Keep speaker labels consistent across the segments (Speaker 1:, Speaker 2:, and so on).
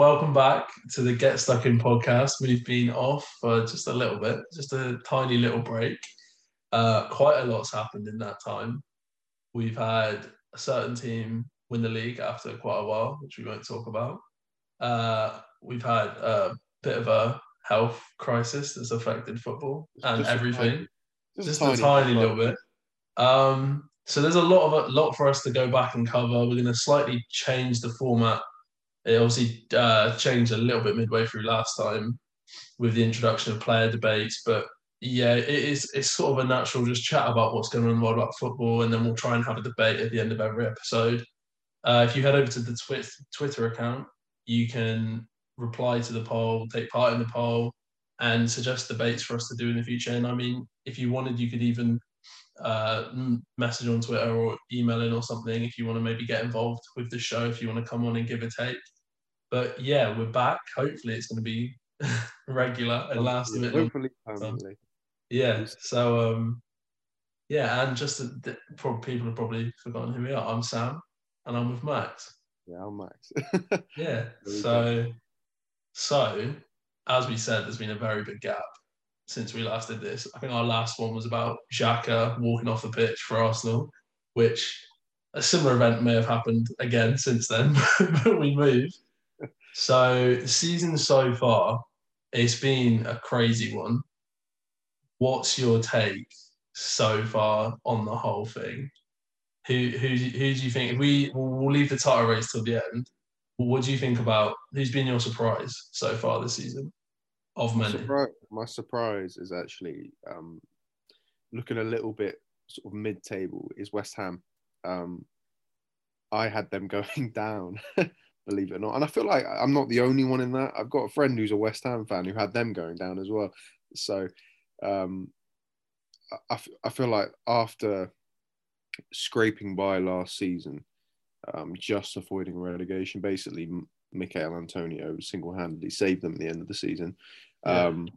Speaker 1: welcome back to the Get Stuck In podcast. We've been off for just a little bit, just a tiny little break. Uh, quite a lot's happened in that time. We've had a certain team win the league after quite a while, which we won't talk about. Uh, we've had a bit of a health crisis that's affected football and
Speaker 2: Just a
Speaker 1: everything.
Speaker 2: tiny-
Speaker 1: Just, a tiny little bit. Um, so there's a lot of a lot for us to go back and cover. We're going to slightly change the format. It obviously uh, changed a little bit midway through last time with the introduction of player debates, but yeah, it is it's sort of a natural just chat about what's going on in world about football, and then we'll try and have a debate at the end of every episode. Uh, if you head over to the twi- Twitter account, you can reply to the poll, take part in the poll, and suggest debates for us to do in the future. And I mean, if you wanted, you could even uh, message on Twitter or email in or something if you want to maybe get involved with the show, if you want to come on and give a take. But yeah, we're back. Hopefully, it's going to be regular and last a bit.
Speaker 2: Hopefully, permanently.
Speaker 1: Yeah. So um, yeah, and just prob- people have probably forgotten who we are. I'm Sam, and I'm with Max.
Speaker 2: Yeah, I'm Max.
Speaker 1: Yeah. So, so as we said, there's been a very big gap since we last did this. I think our last one was about Xhaka walking off the pitch for Arsenal, which a similar event may have happened again since then, but we moved. So the season so far, it's been a crazy one. What's your take so far on the whole thing? Who who who do you think? We we'll, we'll leave the title race till the end. What do you think about who's been your surprise so far this season? Of
Speaker 2: my,
Speaker 1: many,
Speaker 2: surprise, my surprise is actually um, looking a little bit sort of mid-table is West Ham. Um, I had them going down, believe it or not, and I feel like I'm not the only one in that. I've got a friend who's a West Ham fan who had them going down as well. So um, I, I feel like after scraping by last season, um, just avoiding relegation, basically M- Michael Antonio single-handedly saved them at the end of the season.
Speaker 1: Yeah.
Speaker 2: Um,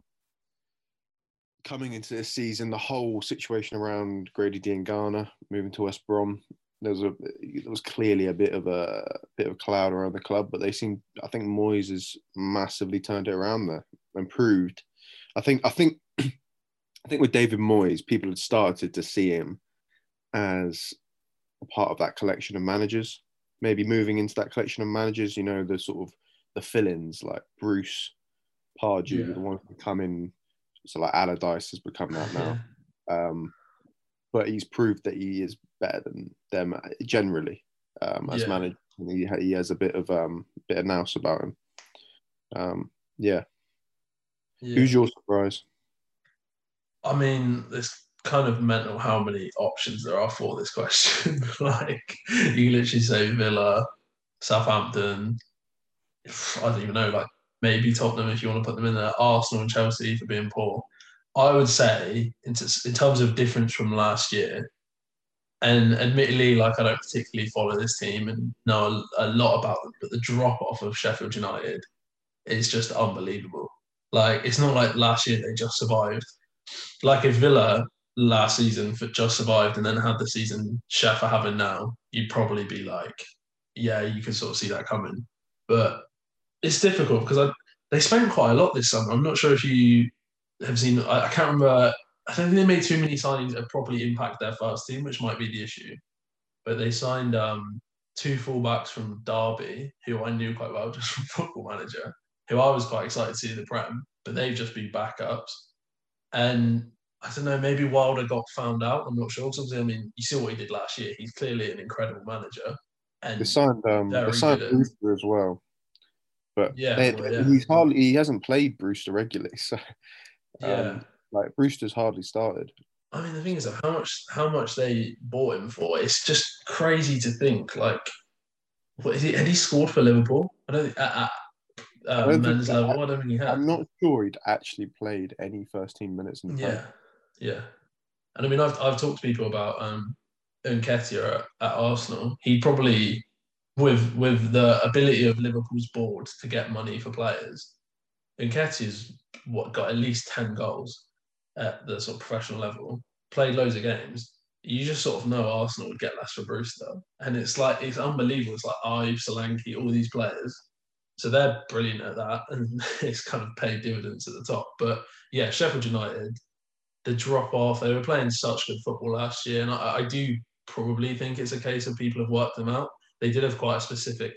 Speaker 2: coming into this season, the whole situation around Grady Diangana moving to West Brom, there was a there was clearly a bit of a bit of a cloud around the club, but they seem I think Moyes has massively turned it around there, improved. I think I think I think with David Moyes, people had started to see him as a part of that collection of managers. Maybe moving into that collection of managers, you know, the sort of the fill-ins like Bruce, Pardew,
Speaker 1: Yeah.
Speaker 2: the one that come in. So like Allardyce has become that now. Um, but he's proved that he is better than them generally um, as
Speaker 1: Yeah.
Speaker 2: manager. He, he has a bit of um, bit of nous about him. Um, yeah.
Speaker 1: Yeah.
Speaker 2: Who's your surprise?
Speaker 1: I mean, it's kind of mental how many options there are for this question. like, you literally say Villa, Southampton. I don't even know, like maybe Tottenham if you want to put them in there, Arsenal and Chelsea for being poor. I would say, in, terms of difference from last year, and admittedly, like I don't particularly follow this team and know a, lot about them, but the drop off of Sheffield United is just unbelievable. Like it's not like last year they just survived. Like if Villa last season for just survived and then had the season Sheff are having now, you'd probably be like, yeah, you can sort of see that coming. But it's difficult because I, they spent quite a lot this summer. I'm not sure if you have seen. I, I can't remember. I don't think they made too many signings that properly impact their first team, which might be the issue. But they signed um, two fullbacks from Derby, who I knew quite well just from Football Manager, who I was quite excited to see in the Prem, but they've just been backups. And I don't know, maybe Wilder got found out. I'm not sure. I mean, you see what he did last year. He's clearly an incredible manager. And
Speaker 2: They signed um, they signed
Speaker 1: at-
Speaker 2: Brewster as well, but
Speaker 1: Yeah,
Speaker 2: they-
Speaker 1: well, yeah.
Speaker 2: he's hardly he hasn't played Brewster regularly, so
Speaker 1: yeah,
Speaker 2: um, like Brewster's hardly started.
Speaker 1: I mean, the thing is, how much how much they bought him for? It's just crazy to think. Like, what is he? Had he scored for Liverpool? I don't think at, at uh,
Speaker 2: don't think
Speaker 1: level. I don't think he had.
Speaker 2: I'm not sure he'd actually played any first team minutes in the
Speaker 1: Yeah, yeah. And I mean, I've I've talked to people about um Nketiah at, at Arsenal. He probably with with the ability of Liverpool's board to get money for players, Nketiah's what got at least ten goals at the sort of professional level. Played loads of games. You just sort of know Arsenal would get less for Brewster, and it's like it's unbelievable. It's like Ives, Solanke, all these players, So they're brilliant at that, and it's kind of paid dividends at the top. But yeah, Sheffield United, the drop off, they were playing such good football last year, and I, I do probably think it's a case of people have worked them out. They did have quite a specific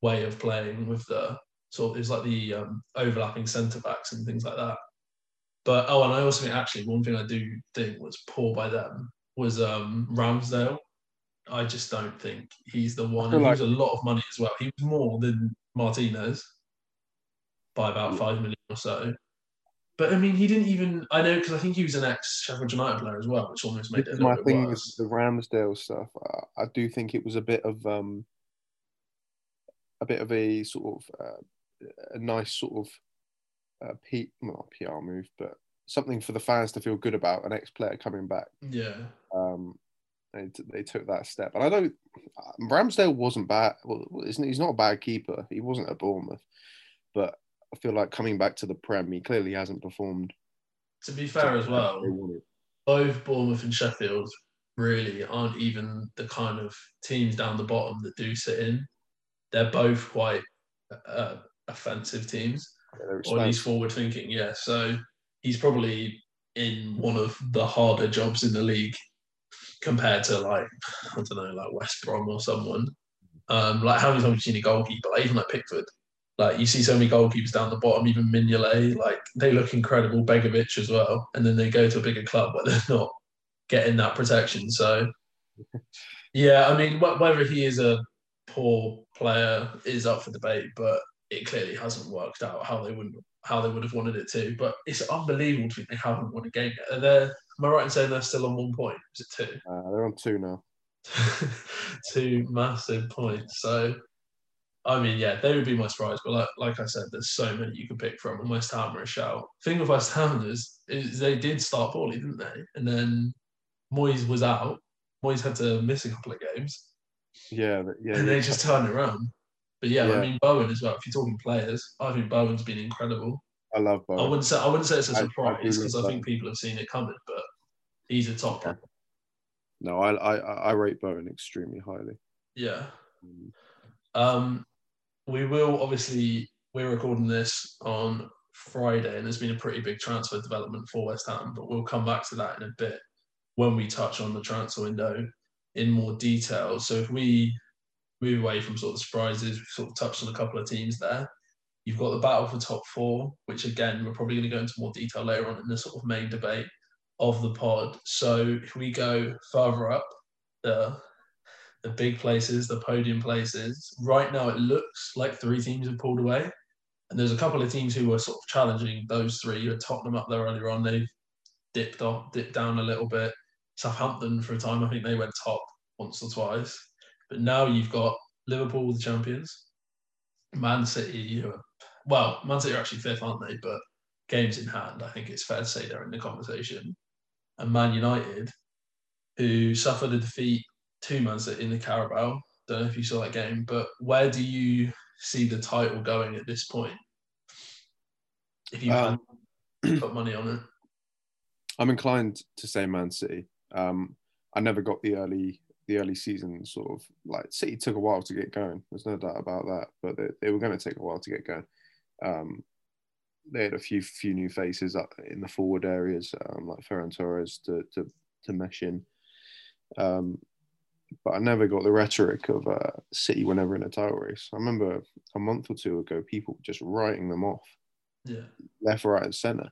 Speaker 1: way of playing with the sort of it's like the um, overlapping centre backs and things like that. But oh, and I also think actually one thing I do think was poor by them was um, Ramsdale. I just don't think he's the one. He was a lot of money as well. He was more than Martinez by about five million or so. But I mean, he didn't even. I know because I think he was an ex Sheffield United player as well, which almost made it.
Speaker 2: my thing worse. is the Ramsdale stuff. I, I, do think it was a bit of um, a bit of a sort of uh, a nice sort of uh, P, well, PR move, but something for the fans to feel good about an ex player coming back.
Speaker 1: Yeah.
Speaker 2: Um, they, they took that step, and I don't. Ramsdale wasn't bad. Well, isn't he's not a bad keeper. He wasn't at Bournemouth, but I feel like coming back to the Prem, he clearly hasn't performed.
Speaker 1: To be fair, as well, both Bournemouth and Sheffield really aren't even the kind of teams down the bottom that do sit in. They're both quite uh, offensive teams, yeah, or at least forward thinking. Yeah, so he's probably in one of the harder jobs in the league compared to like I don't know, like West Brom or someone. Um, like how many times have you seen a goalkeeper, like even like Pickford, like you see so many goalkeepers down the bottom, even Mignolet, like they look incredible. Begovic as well, and then they go to a bigger club where they're not getting that protection. So, yeah, I mean, whether he is a poor player is up for debate, but it clearly hasn't worked out how they wouldn't how they would have wanted it to. But it's unbelievable to think they haven't won a game yet. Are they, am I right in saying they're still on one point? Is it two?
Speaker 2: Uh, they're on two now.
Speaker 1: two massive points. So I mean, yeah, they would be my surprise. But like, like I said, there's so many you can pick from, and West Ham are a shout. Thing with West Ham is, is they did start poorly, didn't they? And then Moyes was out. Moyes had to miss a couple of games.
Speaker 2: Yeah, yeah.
Speaker 1: And they just turned around. But yeah, yeah, I mean Bowen as well. If you're talking players, I think Bowen's been incredible.
Speaker 2: I love Bowen.
Speaker 1: I wouldn't say I wouldn't say it's a surprise because I, I, think people have seen it coming, but he's a top. Yeah.
Speaker 2: No, I, I I rate Bowen extremely highly.
Speaker 1: Yeah. Mm. Um, we will obviously we're recording this on Friday, and there's been a pretty big transfer development for West Ham, but we'll come back to that in a bit when we touch on the transfer window in more detail. So if we move away from sort of surprises, we've sort of touched on a couple of teams there. You've got the battle for top four, which again we're probably going to go into more detail later on in the sort of main debate of the pod. So if we go further up the the big places, the podium places. Right now, it looks like three teams have pulled away, and there's a couple of teams who were sort of challenging those three. You had Tottenham up there earlier on; they've dipped off, dipped down a little bit. Southampton for a time, I think they went top once or twice, but now you've got Liverpool, the champions, Man City, who are, well, Man City are actually fifth, aren't they? But games in hand, I think it's fair to say they're in the conversation. And Man United, who suffered a defeat to Man City in the Carabao. Don't know if you saw that game, but where do you see the title going at this point? If you um, put money on it,
Speaker 2: I'm inclined to say Man City. Um, I never got the early the early season sort of like City took a while to get going. There's no doubt about that, but they, they were going to take a while to get going. Um, they had a few few new faces up in the forward areas, um, like Ferran Torres to to to mesh in. Um, but I never got the rhetoric of uh, City whenever in a title race. I remember a month or two ago, people just writing them off,
Speaker 1: yeah,
Speaker 2: left, right, and centre.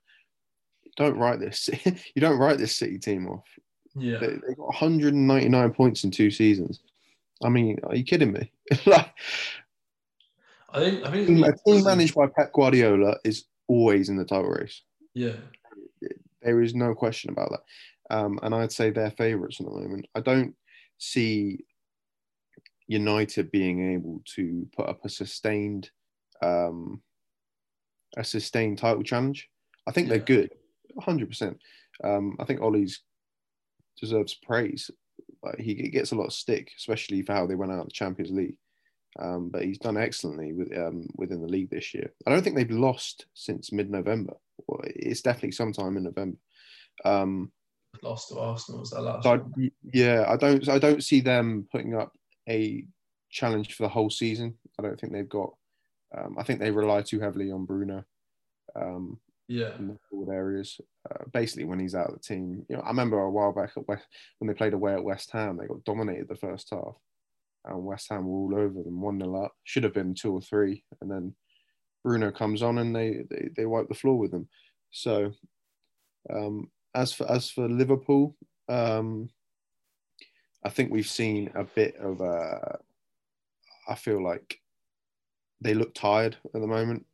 Speaker 2: Don't write this. you don't write this City team off.
Speaker 1: Yeah,
Speaker 2: they, they, got 199 points in two seasons. I mean, are you kidding me? like,
Speaker 1: I think I think
Speaker 2: a team managed by Pep Guardiola is always in the title race.
Speaker 1: Yeah,
Speaker 2: there is no question about that. Um, and I'd say they're favourites at the moment. I don't see United being able to put up a sustained um, a sustained title challenge. I think yeah. they're good, hundred um. I think Ollie's deserves praise. Like he gets a lot of stick, especially for how they went out of the Champions League. Um, but he's done excellently with, um, within the league this year. I don't think they've lost since mid-November. Well, it's definitely sometime in November. Um,
Speaker 1: lost to Arsenal. Was that last? So
Speaker 2: I, yeah, I don't. I don't see them putting up a challenge for the whole season. I don't think they've got Um, I think they rely too heavily on Bruno um,
Speaker 1: Yeah.
Speaker 2: areas. Uh, basically, when he's out of the team, you know, I remember a while back at West, when they played away at West Ham, they got dominated the first half, and West Ham were all over them, one 0 up. Should have been two or three, and then Bruno comes on and they they, they wipe the floor with them. So, um, as for as for Liverpool, um, I think we've seen a bit of a. I feel like they look tired at the moment.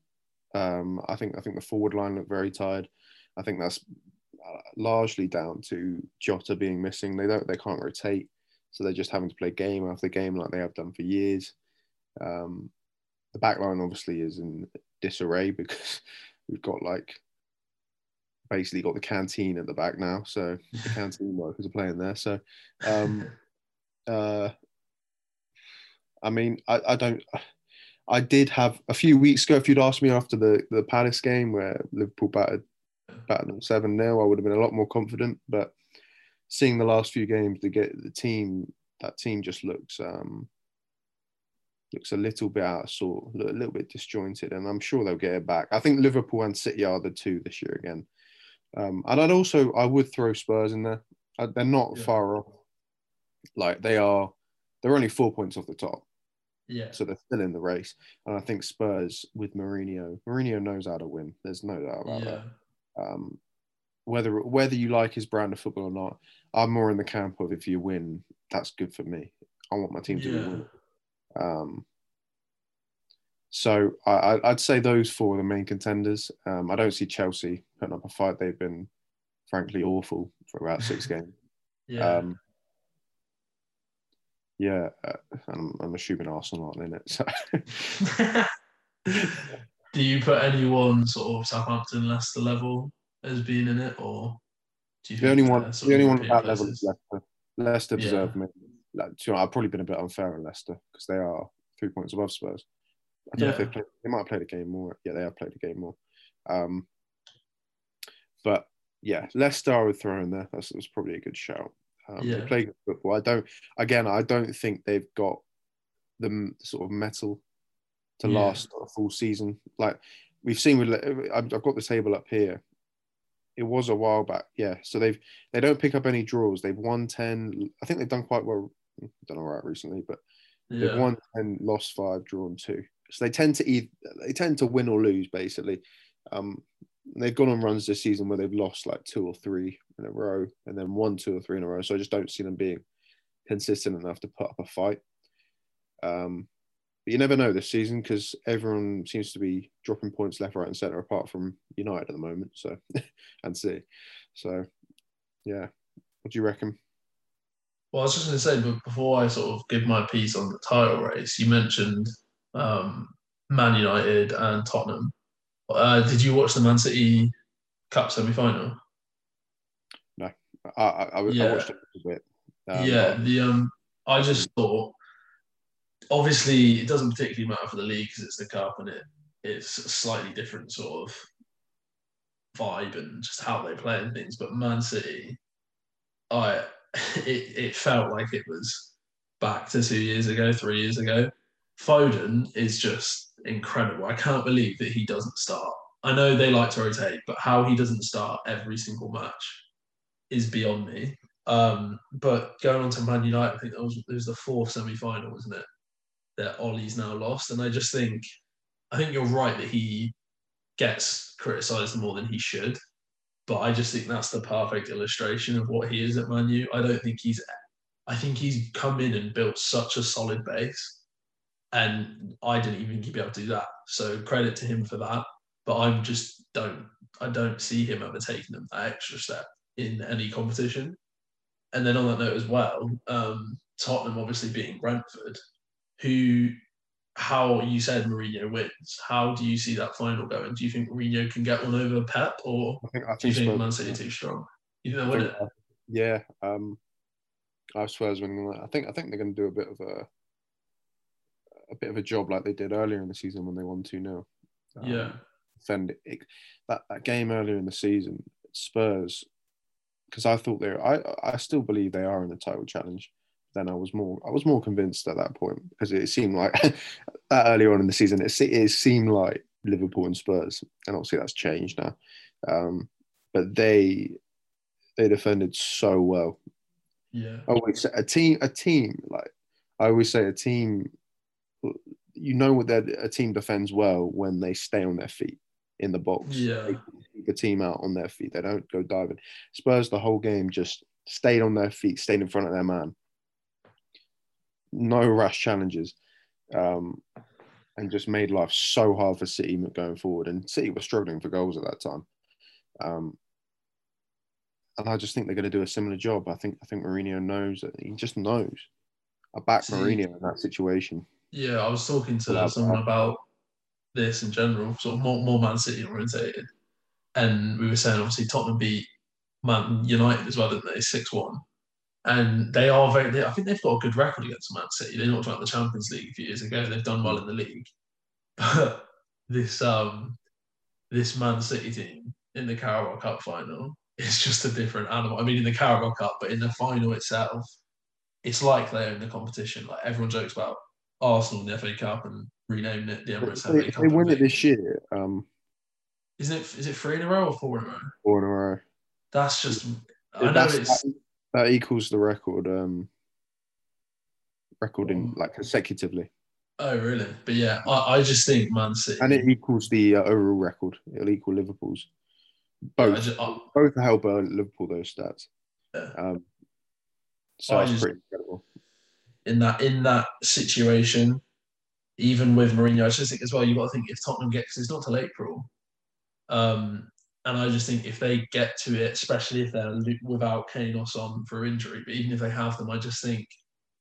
Speaker 2: Um, I think I think the forward line look very tired. I think that's uh, largely down to Jota being missing. They don't they can't rotate, so they're just having to play game after game like they have done for years. Um, the back line obviously is in disarray because we've got like basically got the canteen at the back now, so the canteen workers are playing there. So, um, uh, I mean, I, I don't. I did have a few weeks ago. If you'd asked me after the the Palace game where Liverpool battered battered them seven 0 I would have been a lot more confident. But seeing the last few games, to get the team, that team just looks um, looks a little bit out of sort, a little bit disjointed, and I'm sure they'll get it back. I think Liverpool and City are the two this year again. Um, and I'd also I would throw Spurs in there. Uh, They're not
Speaker 1: Yeah.
Speaker 2: far off. Like they are, they're only four points off the top,
Speaker 1: Yeah.
Speaker 2: so they're still in the race. And I think Spurs with Mourinho, Mourinho knows how to win. There's no doubt about
Speaker 1: Yeah.
Speaker 2: that. Um, whether whether you like his brand of football or not, I'm more in the camp of if you win, that's good for me. I want my team to be
Speaker 1: Yeah.
Speaker 2: winning. Um, so I, I'd say those four are the main contenders. Um, I don't see Chelsea putting up a fight. They've been, frankly, awful for about six games.
Speaker 1: Yeah.
Speaker 2: Um, yeah, uh, I'm, I'm assuming Arsenal aren't in it. So
Speaker 1: Do you put anyone sort of Southampton, Leicester level as being in it, or do you
Speaker 2: the only one, the only one at that level is? Leicester. Leicester
Speaker 1: Yeah.
Speaker 2: deserve me. Like, do you know, I've probably been a bit unfair on Leicester because they are three points above Spurs. I don't know if they played. They might have played a game more. Yeah, they have played a game more. Um, but yeah, Leicester I would throw in there. That's, that's probably a good shout. Um,
Speaker 1: Yeah.
Speaker 2: play good football. I don't. Again, I don't think they've got the m- sort of mettle to
Speaker 1: Yeah.
Speaker 2: last a full season. Like we've seen with. I've I've got the table up here. It was a while back, yeah. So they've they don't pick up any draws. They've won ten. I think they've done quite well. Done all right recently, but They've won ten, lost five, drawn two. So they tend to either they tend to win or lose basically. Um, they've gone on runs this season where they've lost like two or three in a row, and then one, two or three in a row. So I just don't see them being consistent enough to put up a fight. Um, but you never know this season because everyone seems to be dropping points left, right, and centre, apart from United at the moment. So and see. So yeah, what do you reckon?
Speaker 1: Well, I was just going to say, but before I sort of give my piece on the title race, you mentioned um, Man United and Tottenham. Uh, did you watch the Man City Cup semi final?
Speaker 2: I I, I, I
Speaker 1: Yeah.
Speaker 2: watched it a bit. Um,
Speaker 1: yeah, the um, I just thought, obviously, it doesn't particularly matter for the league because it's the cup and it it's a slightly different sort of vibe and just how they play and things. But Man City, I it it felt like it was back to two years ago, three years ago. Foden is just incredible. I can't believe that he doesn't start. I know they like to rotate, but how he doesn't start every single match is beyond me. Um, but going on to Man United, I think that was it was the fourth semi-final, wasn't it? That Ollie's now lost, and I just think, I think you're right that he gets criticised more than he should, but I just think that's the perfect illustration of what he is at Man U. I don't think he's, I think he's come in and built such a solid base, and I didn't even think he'd be able to do that. So credit to him for that. But I just don't, I don't see him ever taking them that extra step in any competition. And then on that note as well, um, Tottenham obviously beating Brentford, who, how you said Mourinho wins. How do you see that final going? Do you think Mourinho can get one over Pep, or
Speaker 2: I think I
Speaker 1: do you
Speaker 2: think
Speaker 1: think
Speaker 2: Spurs-
Speaker 1: Man City too strong? You think they'll win
Speaker 2: think-
Speaker 1: it?
Speaker 2: Yeah, um, I swear. I think I think they're going to do a bit of a a bit of a job like they did earlier in the season when they won two 0
Speaker 1: Yeah,
Speaker 2: defend it. That that game earlier in the season, Spurs, because I thought they were, I I still believe they are in the title challenge. Then I was more I was more convinced at that point because it seemed like that early on in the season, it, it seemed like Liverpool and Spurs, and obviously that's changed now. Um, but they they defended so well.
Speaker 1: Yeah.
Speaker 2: I always a team, a team like I always say, a team. You know what that a team defends well when they stay on their feet in the box.
Speaker 1: Yeah.
Speaker 2: They keep the team out on their feet. They don't go diving. Spurs the whole game just stayed on their feet, stayed in front of their man. No rash challenges, um, and just made life so hard for City going forward. And City were struggling for goals at that time. Um, and I just think they're going to do a similar job. I think I think Mourinho knows that he just knows. I back
Speaker 1: See-
Speaker 2: Mourinho in that situation.
Speaker 1: Yeah, I was talking to someone about this in general, sort of more, more Man City orientated. And we were saying, obviously, Tottenham beat Man United as well, didn't they? 6 1. And they are very, they, I think they've got a good record against Man City. They knocked out the Champions League a few years ago. They've done well in the league. But this, um, this Man City team in the Carabao Cup final is just a different animal. I mean, in the Carabao Cup, but in the final itself, it's like they own the competition. Like everyone jokes about Arsenal in the FA Cup and renamed it the Emirates
Speaker 2: They,
Speaker 1: FA Cup.
Speaker 2: they win it this year. Um,
Speaker 1: Isn't it? Is it three in a row or four in a row?
Speaker 2: four in a row.
Speaker 1: That's just. I know it's.
Speaker 2: that, that equals the record. Um, record in like consecutively,
Speaker 1: Oh really? But yeah, I, I just think Man City.
Speaker 2: and it equals the uh, overall record. It'll equal Liverpool's.
Speaker 1: I
Speaker 2: Both,
Speaker 1: just- I-
Speaker 2: both help uh, Liverpool those stats.
Speaker 1: Yeah.
Speaker 2: Um, so
Speaker 1: I
Speaker 2: it's
Speaker 1: just-
Speaker 2: pretty incredible.
Speaker 1: In that in that situation, even with Mourinho, I just think as well you've got to think if Tottenham gets it's not till April, um, and I just think if they get to it, especially if they're without Kane or Son for injury, but even if they have them, I just think,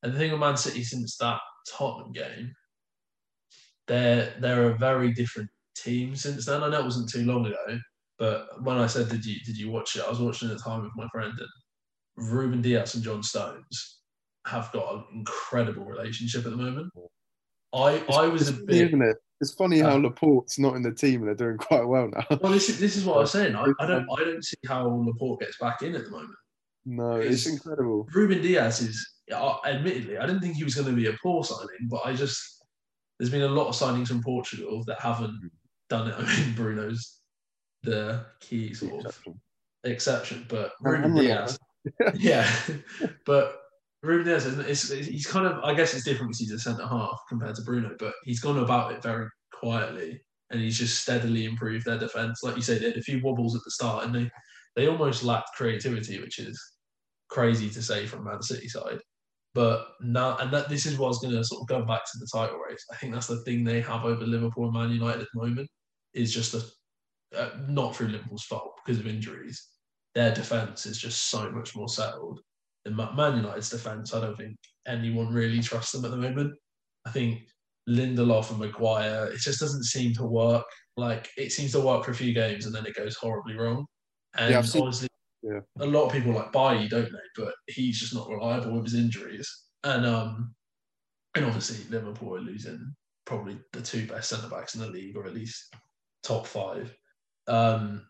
Speaker 1: and the thing with Man City since that Tottenham game, they're they're a very different team since then. I know it wasn't too long ago, but when I said did you did you watch it, I was watching it at the time with my friend and Ruben Dias and John Stones have got an incredible relationship at the moment. I I was a bit
Speaker 2: isn't it? It's funny how Laporte's not in the team and they're doing quite well now.
Speaker 1: well. This is this is what I was saying. I, I don't I don't see how Laporte gets back in at the moment.
Speaker 2: no, it's
Speaker 1: It's-
Speaker 2: incredible.
Speaker 1: Ruben Dias is, uh, admittedly, I didn't think he was going to be a poor signing, but I just there's been a lot of signings from Portugal that haven't done it. I mean, Bruno's the key sort of exception, but Ruben Dias, yeah, but Ruben Dias, isn't- it's, it's, he's kind of, I guess it's different because he's a centre half compared to Bruno, but he's gone about it very quietly and he's just steadily improved their defence. Like you say, they had a few wobbles at the start and they, they almost lacked creativity, which is crazy to say from Man City side. But now, and that this is what's going to sort of go back to the title race. I think that's the thing they have over Liverpool and Man United at the moment is just a, uh, not through Liverpool's fault because of injuries. Their defence is just so much more settled. Ma- Man United's defence, I don't think anyone really trusts them at the moment. I think Lindelof and Maguire, it just doesn't seem to work. Like it seems to work for a few games and then it goes horribly wrong. And
Speaker 2: Yeah, seen-
Speaker 1: honestly,
Speaker 2: yeah.
Speaker 1: a lot of people like Bailly, don't they? But he's just not reliable with his injuries. And um, and obviously Liverpool are losing probably the two best centre backs in the league, or at least top five. Um,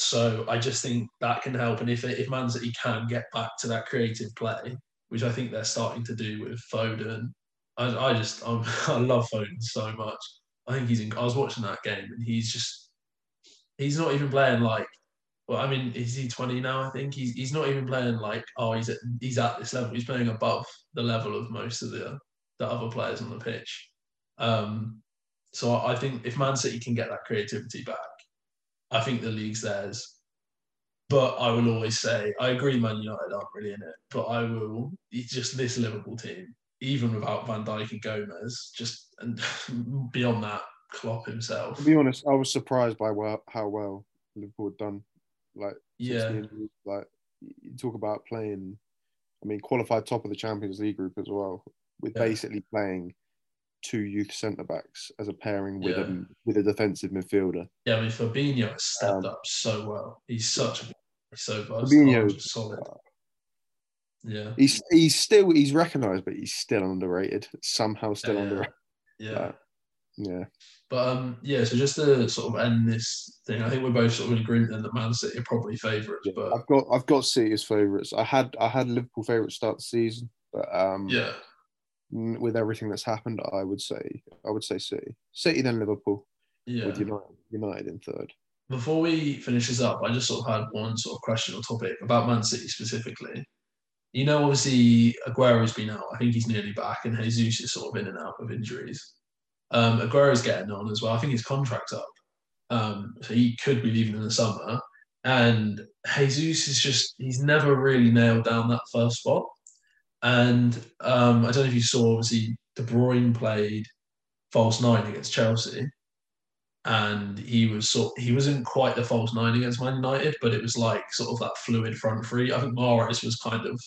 Speaker 1: so I just think that can help. And if if Man City can get back to that creative play, which I think they're starting to do with Foden, I, I just I'm, I love Foden so much. I think he's. In, I was watching that game and he's just he's not even playing like. Well, I mean, is he 20 now? I think he's he's not even playing like oh he's at he's at this level. He's playing above the level of most of the the other players on the pitch. Um, so I think if Man City can get that creativity back, I think the league's theirs. But I will always say I agree, Man United aren't really in it. But I will. It's just this Liverpool team, even without Van Dijk and Gomez, just and beyond that, Klopp himself.
Speaker 2: To be honest, I was surprised by well, how well Liverpool had done. Like,
Speaker 1: Yeah,
Speaker 2: like you talk about playing. I mean, qualified top of the Champions League group as well, with
Speaker 1: Yeah.
Speaker 2: basically playing two youth centre backs as a pairing with
Speaker 1: Yeah.
Speaker 2: a with a defensive midfielder.
Speaker 1: yeah. I mean, Fabinho has stepped
Speaker 2: Um,
Speaker 1: up so well. He's such a he's so
Speaker 2: Fabinho-
Speaker 1: solid. Yeah,
Speaker 2: He's he's still he's recognised, but he's still underrated. Somehow still
Speaker 1: Yeah.
Speaker 2: underrated.
Speaker 1: yeah.
Speaker 2: Uh, Yeah,
Speaker 1: But um, yeah, so just to sort of end this thing, I think we're both sort of in agreement that Man City are probably favourites.
Speaker 2: Yeah,
Speaker 1: But
Speaker 2: I've got I've got City as favourites. I had I had Liverpool favourites start the season, but um,
Speaker 1: yeah,
Speaker 2: with everything that's happened, I would say I would say City, City then Liverpool
Speaker 1: Yeah.
Speaker 2: with United, United in third.
Speaker 1: Before we finish this up, I just sort of had one sort of question or topic about Man City specifically. You know, obviously Aguero's been out. I think he's nearly back, and Jesus is sort of in and out of injuries. Um, Aguero's getting on as well. I think his contract's up, um, so he could be leaving in the summer. And Jesus is just—he's never really nailed down that first spot. And um, I don't know if you saw, obviously, De Bruyne played false nine against Chelsea, and he was sort he wasn't quite the false nine against Man United, but it was like sort of that fluid front three. I think Mahrez was kind of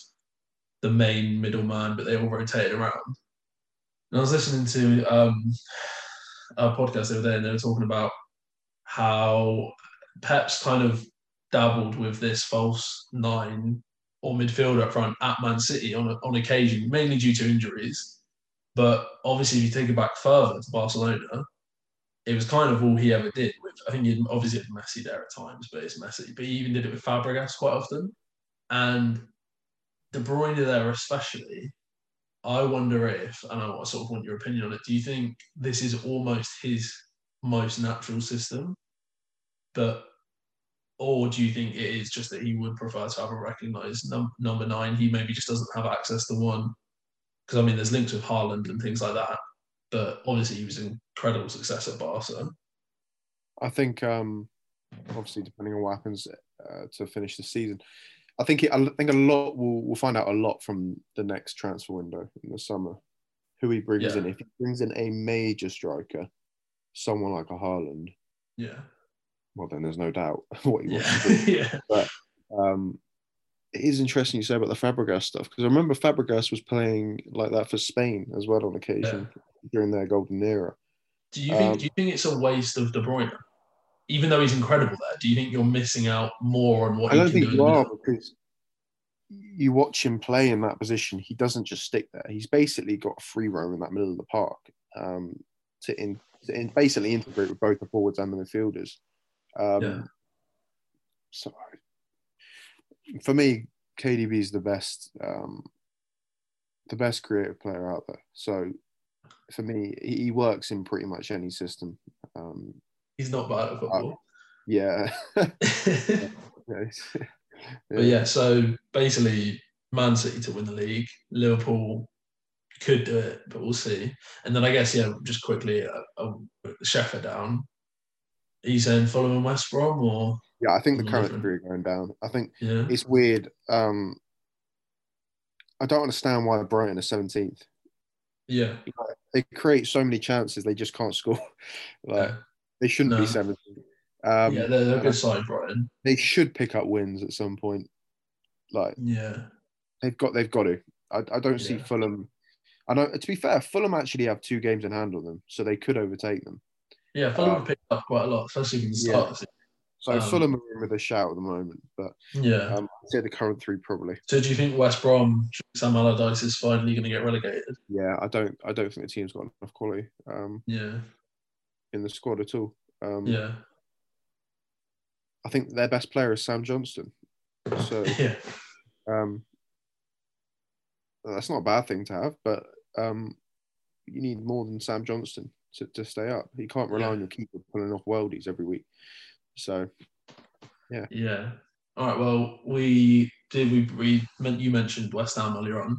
Speaker 1: the main middleman, but they all rotated around. And I was listening to um, a podcast the other day, and they were talking about how Pep's kind of dabbled with this false nine or midfielder up front at Man City on on occasion, mainly due to injuries. But obviously, if you take it back further to Barcelona, it was kind of all he ever did. With I think he obviously had Messi there at times, but it's Messi. But he even did it with Fabregas quite often, and De Bruyne there especially. I wonder if, and I sort of want your opinion on it. Do you think this is almost his most natural system, but, or do you think it is just that he would prefer to have a recognised num- number nine? He maybe just doesn't have access to one, because I mean, there's links with Haaland and things like that but obviously he was an incredible success at Barca.
Speaker 2: I think, um, obviously, depending on what happens uh, to finish the season, I think it, I think a lot we'll, we'll find out a lot from the next transfer window in the summer. Who he brings
Speaker 1: Yeah.
Speaker 2: in. If he brings in a major striker, someone like a Haaland,
Speaker 1: Yeah,
Speaker 2: well, then there's no doubt what he wants to do.
Speaker 1: yeah, yeah,
Speaker 2: Um, it is interesting you say about the Fabregas stuff because I remember Fabregas was playing like that for Spain as well on occasion during their golden era.
Speaker 1: Do you think?
Speaker 2: Um,
Speaker 1: do you think it's a waste of De Bruyne, even though he's incredible there? Do you think you're missing out more on what
Speaker 2: I don't think
Speaker 1: do?
Speaker 2: you are
Speaker 1: middle?
Speaker 2: because you watch him play in that position. He doesn't just stick there. He's basically got a free roam in that middle of the park um, to, in, to in, basically integrate with both the forwards and the midfielders. Um,
Speaker 1: Yeah.
Speaker 2: So for me, KDB is the best, um, the best creative player out there. So for me, he, works in pretty much any system. Um,
Speaker 1: He's not bad at football.
Speaker 2: yeah.
Speaker 1: but yeah, so basically, Man City to win the league, Liverpool could do it, but we'll see. And then I guess yeah, just quickly, uh, uh, Sheffield down. Are you saying and West Brom, or
Speaker 2: Yeah, I think the current
Speaker 1: different.
Speaker 2: three are going down. I think
Speaker 1: yeah,
Speaker 2: it's weird. Um, I don't understand why Brighton are 17th.
Speaker 1: yeah,
Speaker 2: They create so many chances, they just can't score. like
Speaker 1: yeah,
Speaker 2: they shouldn't
Speaker 1: No.
Speaker 2: be 17th. Um,
Speaker 1: yeah, they're, they're a good side, Brighton.
Speaker 2: they should pick up wins at some point. Like
Speaker 1: Yeah,
Speaker 2: they've got, they've got to. I, I don't see Fulham. I know. To be fair, Fulham actually have two games in hand on them, so they could overtake them.
Speaker 1: Yeah, Fulham
Speaker 2: Um,
Speaker 1: picked up quite a lot, especially from the start. the
Speaker 2: So
Speaker 1: Um,
Speaker 2: Fulham are in with a shout at the moment, but.
Speaker 1: Yeah.
Speaker 2: um, I'd say the current three probably.
Speaker 1: so do you think West Brom, Sam Allardyce is finally going to get relegated?
Speaker 2: Yeah, I don't. I don't think the team's got enough quality um,
Speaker 1: Yeah,
Speaker 2: in the squad at all. Um,
Speaker 1: yeah,
Speaker 2: I think their best player is Sam Johnstone. So
Speaker 1: yeah,
Speaker 2: um, that's not a bad thing to have, but um, you need more than Sam Johnstone to, to stay up. You can't rely
Speaker 1: Yeah.
Speaker 2: on your keeper pulling off worldies every week. So
Speaker 1: yeah. Yeah. All right. Well, we did. We we meant you mentioned West Ham earlier on,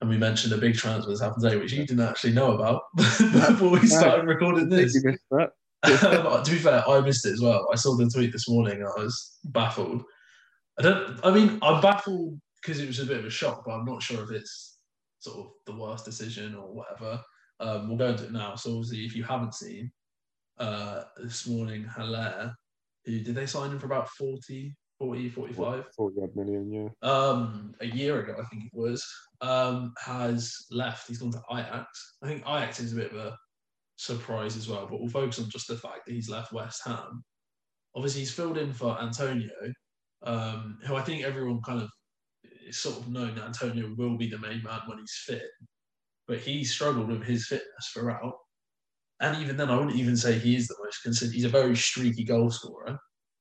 Speaker 1: and we mentioned a big transfer that's happened today, which you didn't actually know about before we started recording this.
Speaker 2: you missed that.
Speaker 1: to be fair, I missed it as well. I saw the tweet this morning. and I was baffled. I don't. I mean, I'm baffled because it was a bit of a shock, but I'm not sure if it's sort of the worst decision or whatever. Um, we'll go into it now. So obviously, if you haven't seen uh, this morning, Haller, who did they sign him for about 40, 40, 45?
Speaker 2: 40 odd million, yeah.
Speaker 1: um, a year ago, I think it was, um, has left. He's gone to Ajax. I think Ajax is a bit of a surprise as well, but we'll focus on just the fact that he's left West Ham. Obviously, he's filled in for Antonio, um, who I think everyone kind of is sort of known that Antonio will be the main man when he's fit, but he struggled with his fitness throughout. And even then, I wouldn't even say he is the most consistent. He's a very streaky goal scorer.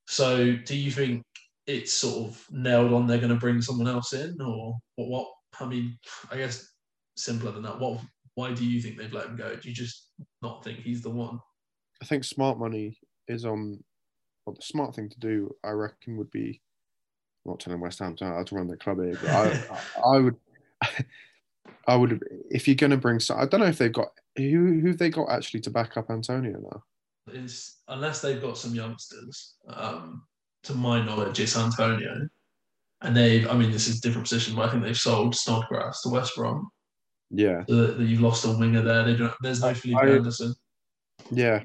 Speaker 1: So, do you think it's sort of nailed on they're going to bring someone else in, or what? what I mean, I guess simpler than that. What? Why do you think they've let him go? Do you just not think he's the one?
Speaker 2: I think smart money is on. Well, the smart thing to do, I reckon, would be I'm not telling West Ham how uh, to run their club here, but I, I would, I would, if you're going to bring, so I don't know if they've got who who they got actually to back up Antonio now.
Speaker 1: Is unless they've got some youngsters, um, to my knowledge, it's Antonio, and they've. I mean, this is a different position, but I think they've sold Snodgrass to West Brom.
Speaker 2: Yeah,
Speaker 1: so that, that you've lost a winger there. They don't. There's no Felipe I, Anderson.
Speaker 2: Yeah,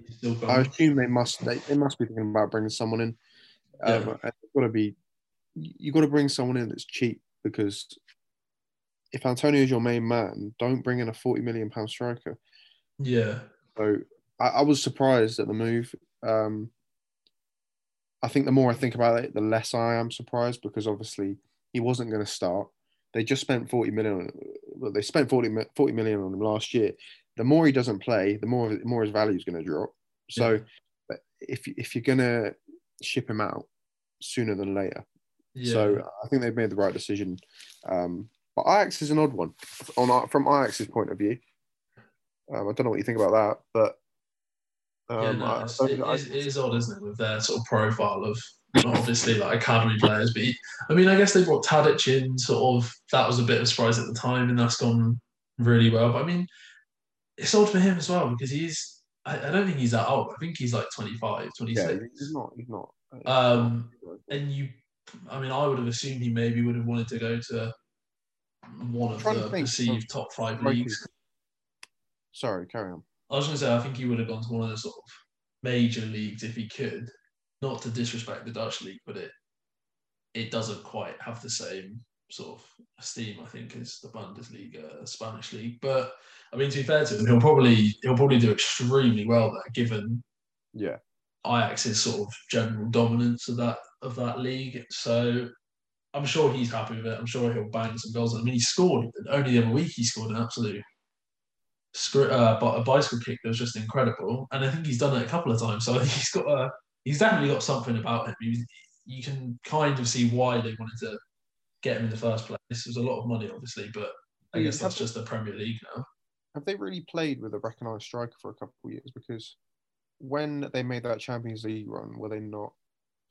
Speaker 2: I assume they must. They, they must be thinking about bringing someone in. Um, yeah. It's got to be. You got to bring someone in that's cheap because if Antonio is your main man, don't bring in a forty million pound striker.
Speaker 1: Yeah.
Speaker 2: So I, I, was surprised at the move. Um, I think the more I think about it, the less I am surprised because obviously he wasn't going to start. They just spent 40 million. Well, they spent 40, 40 million on him last year. The more he doesn't play, the more the more his value is going to drop. So, yeah. if if you're going to ship him out sooner than later, yeah. so I think they've made the right decision. Um, but Ajax is an odd one on from Ajax's point of view. Um, I don't know what you think about that, but
Speaker 1: um, yeah, no, I, it, I, it is odd, isn't it, with their sort of profile of obviously like academy players. But he, I mean, I guess they brought Tadic in. Sort of that was a bit of a surprise at the time, and that's gone really well. But I mean, it's odd for him as well because he's. I, I don't think he's that old. I think he's like 25, 26.
Speaker 2: Yeah, he's not. He's not.
Speaker 1: Um, and you, I mean, I would have assumed he maybe would have wanted to go to one of the perceived top five leagues.
Speaker 2: Sorry, carry on.
Speaker 1: I was going to say, I think he would have gone to one of the sort of major leagues if he could. Not to disrespect the Dutch league, but it it doesn't quite have the same sort of esteem, I think, as the Bundesliga, the Spanish league. But I mean, to be fair to him, he'll probably he'll probably do extremely well there, given
Speaker 2: yeah
Speaker 1: Ajax's sort of general dominance of that of that league. So I'm sure he's happy with it. I'm sure he'll bang some goals. I mean, he scored only the other week. He scored an absolute uh, a bicycle kick that was just incredible, and I think he's done it a couple of times. So he's got a, he's definitely got something about him. He, you can kind of see why they wanted to get him in the first place. This was a lot of money, obviously, but I guess that's just the Premier League now.
Speaker 2: Have they really played with a recognised striker for a couple of years? Because when they made that Champions League run, were they not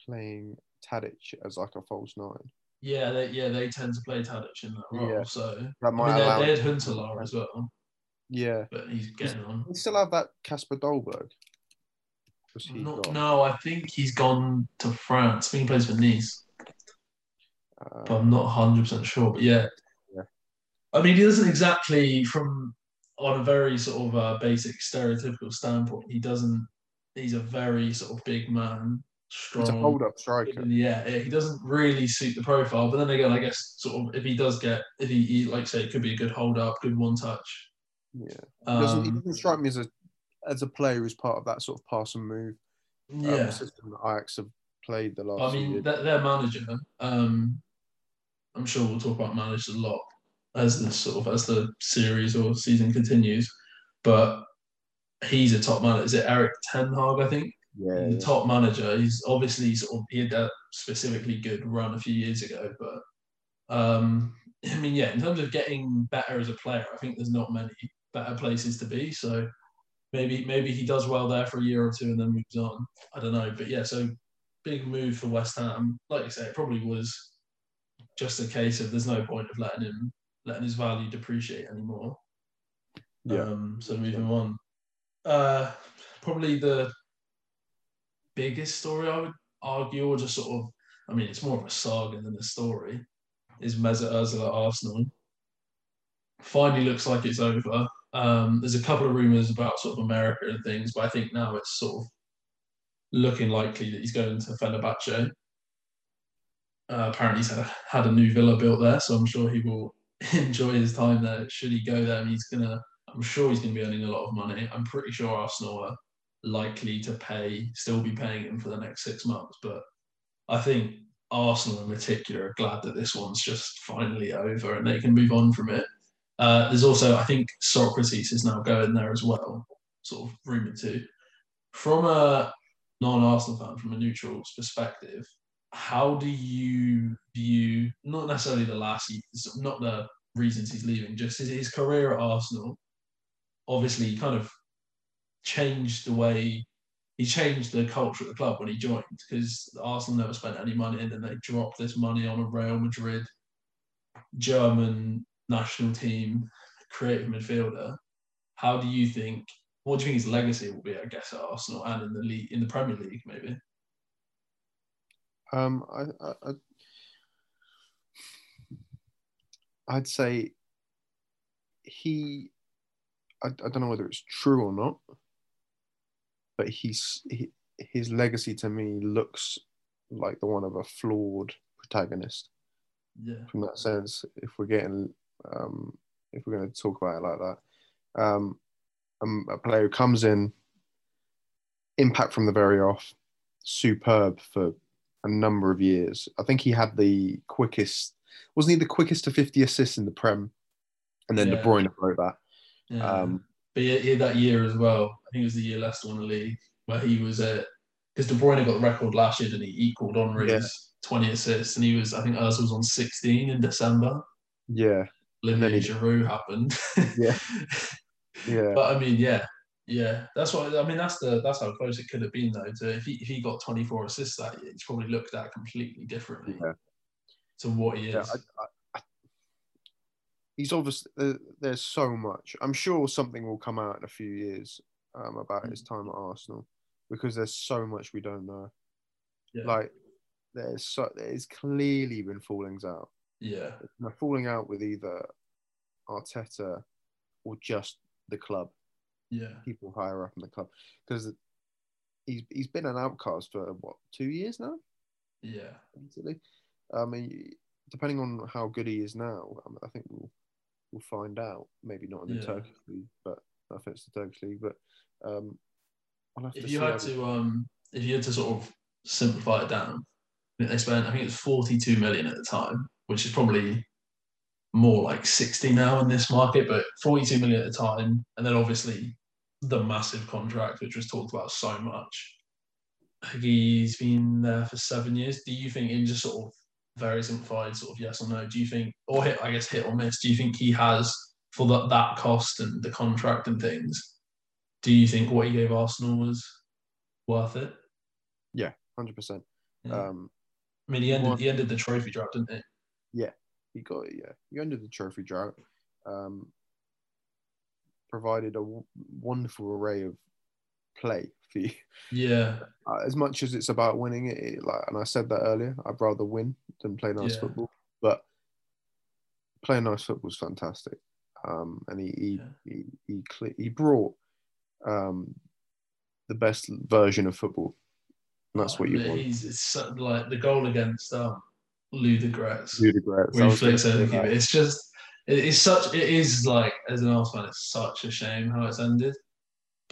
Speaker 2: playing Tadic as like a false nine?
Speaker 1: Yeah, they, yeah, they tend to play Tadic in that role. Yeah. So that might I mean, allow they, they had Huntelaar as well.
Speaker 2: Yeah,
Speaker 1: but he's getting on.
Speaker 2: We still have that Kasper Dolberg.
Speaker 1: Not, no, I think he's gone to France. I think he plays for Nice. but I'm not 100 percent sure. But yeah.
Speaker 2: yeah,
Speaker 1: I mean, he doesn't exactly from on a very sort of uh, basic stereotypical standpoint. He doesn't. He's a very sort of big man, strong. He's
Speaker 2: a hold-up striker.
Speaker 1: Yeah, he doesn't really suit the profile. But then again, I guess sort of if he does get, if he, he like say, it could be a good hold-up, good one-touch.
Speaker 2: Yeah, he doesn't, he um, doesn't strike me as a as a player who's part of that sort of pass and move
Speaker 1: um, yeah.
Speaker 2: um, system that Ajax have played the last.
Speaker 1: I mean, their, their, manager. Um, I'm sure we'll talk about managers a lot as the sort of as the series or season continues, but he's a top man. Is it Erik Ten Hag? I think.
Speaker 2: Yeah, yeah.
Speaker 1: top manager. He's obviously sort of he had that specifically good run a few years ago, but um, I mean, yeah, in terms of getting better as a player, I think there's not many better places to be. So maybe maybe he does well there for a year or two and then moves on. I don't know, but yeah, so big move for West Ham. Like you say, it probably was just a case of there's no point of letting him letting his value depreciate anymore.
Speaker 2: Yeah.
Speaker 1: Um, so moving on, uh, probably the biggest story I would argue, or just sort of, I mean, it's more of a saga than a story, is Mesut Ozil at Arsenal finally looks like it's over. Um, there's a couple of rumours about sort of America and things, but I think now it's sort of looking likely that he's going to Fenerbahce. Uh, apparently, he's had a, had a new villa built there, so I'm sure he will enjoy his time there. Should he go there, and he's gonna, I'm sure he's gonna be earning a lot of money. I'm pretty sure Arsenal are likely to pay, still be paying him for the next six months. But I think Arsenal in particular are glad that this one's just finally over and they can move on from it. Uh, there's also, I think, Sokratis is now going there as well, sort of rumoured to. From a non-Arsenal fan, from a neutral's perspective, how do you view not necessarily the last, not the reasons he's leaving. Just his, his career at Arsenal, obviously, kind of changed the way he changed the culture of the club when he joined because Arsenal never spent any money and then they dropped this money on a Real Madrid German national team creative midfielder. How do you think? What do you think his legacy will be? I guess at Arsenal and in the league, in the Premier League, maybe.
Speaker 2: Um, I, I, I'd say he. I, I don't know whether it's true or not, but he's he, his legacy to me looks like the one of a flawed protagonist.
Speaker 1: Yeah.
Speaker 2: From that sense, if we're getting, um, if we're going to talk about it like that, um, a player who comes in, impact from the very off, superb for a number of years. I think he had the quickest, wasn't he the quickest to 50 assists in the Prem? And then
Speaker 1: Yeah.
Speaker 2: De Bruyne broke that.
Speaker 1: Yeah.
Speaker 2: Um,
Speaker 1: but yeah, yeah, that year as well. I think it was the year Leicester won the league where he was at because De Bruyne got the record last year, and he equaled Henry's 20 assists, and he was I think Ozil was on 16 in December.
Speaker 2: Yeah,
Speaker 1: Olivier
Speaker 2: he-
Speaker 1: Giroud happened.
Speaker 2: Yeah. yeah,
Speaker 1: But I mean, yeah, yeah. That's what I mean. That's the that's how close it could have been though. To if he if he got 24 assists that year, he's probably looked at completely differently
Speaker 2: yeah.
Speaker 1: to what he is.
Speaker 2: yeah. I, I, he's obviously uh, there's so much. I'm sure something will come out in a few years um, about his time at Arsenal because there's so much we don't know.
Speaker 1: yeah.
Speaker 2: Like there's so there's clearly been fallings out.
Speaker 1: yeah,
Speaker 2: Now, falling out with either Arteta or just the club,
Speaker 1: yeah,
Speaker 2: people higher up in the club, because he's he's been an outcast for what two years now.
Speaker 1: yeah,
Speaker 2: Basically, I mean, depending on how good he is now, I think we'll find out. Maybe not in the
Speaker 1: Yeah.
Speaker 2: Turkish league, but I think it's the Turkish league. But um, I'll have
Speaker 1: If you had to um if you had to sort of simplify it down, they spent I think it was 42 million at the time, which is probably more like 60 now in this market, but 42 million at the time, and then obviously the massive contract which was talked about so much. He's been there for seven years. Do you think, in just sort of very simplified, sort of yes or no, do you think, or hit, I guess hit or miss, do you think he has for that that cost and the contract and things? Do you think what he gave Arsenal was worth it?
Speaker 2: Yeah, hundred percent.
Speaker 1: Yeah.
Speaker 2: Um,
Speaker 1: I mean, he ended
Speaker 2: one-
Speaker 1: he ended the trophy drought, didn't he?
Speaker 2: Yeah, he got it. yeah, he ended the trophy drought. Um, provided a w- wonderful array of play
Speaker 1: Yeah,
Speaker 2: Uh, as much as it's about winning it, it, like, and I said that earlier, I'd rather win than play nice
Speaker 1: Yeah.
Speaker 2: football. But playing nice football is fantastic. Um, and he he
Speaker 1: Yeah.
Speaker 2: he he, he brought um, the best version of football. And that's what you
Speaker 1: Oh,
Speaker 2: want.
Speaker 1: He's it's so- like the goal against um, Ludogorets.
Speaker 2: Ludogorets.
Speaker 1: Where he flicks over
Speaker 2: say
Speaker 1: the
Speaker 2: that.
Speaker 1: keeper. It's just it is such it is like as an Arsenal fan, it's such a shame how it's ended.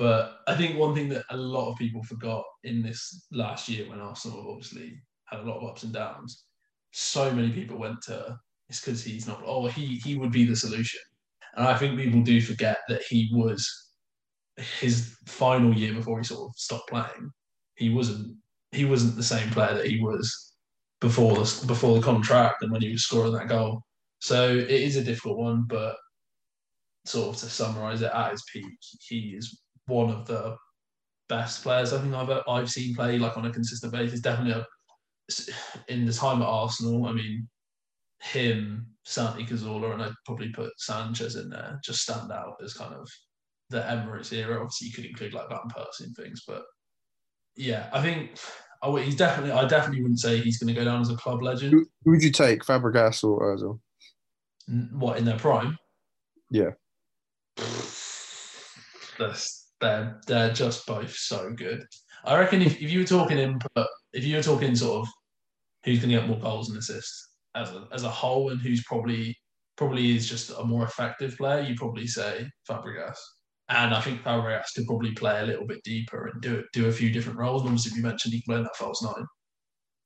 Speaker 1: But I think one thing that a lot of people forgot in this last year when Arsenal obviously had a lot of ups and downs, so many people went to it's because he's not oh he he would be the solution. And I think people do forget that he was his final year before he sort of stopped playing. He wasn't he wasn't the same player that he was before the before the contract and when he was scoring that goal. So it is a difficult one, but sort of to summarise it, at his peak, he is one of the best players I think I've uh, I've seen play like on a consistent basis. Definitely a, in the time at Arsenal. I mean, him, Santi Cazorla, and I'd probably put Sanchez in there. Just stand out as kind of the Emirates era. Obviously, you could include like Van Persie and things, but yeah, I think I would, he's definitely. I definitely wouldn't say he's going to go down as a club legend.
Speaker 2: Who, who would you take, Fabregas or Ozil?
Speaker 1: What in their prime?
Speaker 2: Yeah.
Speaker 1: That's, they're they're just both so good. I reckon if, if you were talking input, if you were talking sort of who's going to get more goals and assists as a as a whole, and who's probably probably is just a more effective player, you probably say Fabregas. And I think Fabregas could probably play a little bit deeper and do do a few different roles. Obviously, you mentioned he in that false nine.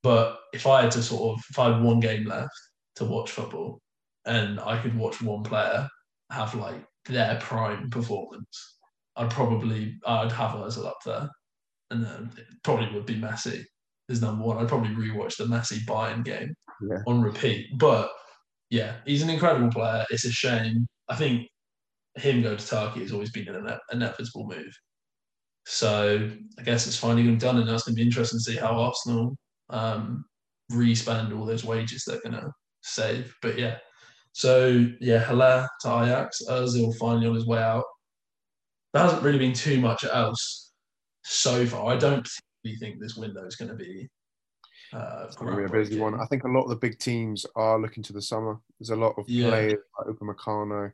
Speaker 1: But if I had to sort of, if I had one game left to watch football, and I could watch one player have like their prime performance, I'd probably I'd have Ozil up there, and then it probably would be Messi is number one. I'd probably rewatch the Messi Bayern game
Speaker 2: Yeah.
Speaker 1: on repeat. But yeah, he's an incredible player. It's a shame. I think him going to Turkey has always been an inevitable move. So I guess it's finally going to be done, and that's going to be interesting to see how Arsenal um, re-spend all those wages they're going to save. But yeah, so yeah, Haller to Ajax, Ozil finally on his way out. There hasn't really been too much else so far. I don't particularly think this window is going to be. Uh,
Speaker 2: it's going to be a busy one. I think a lot of the big teams are looking to the summer. There's a lot of yeah. players like Upamecano.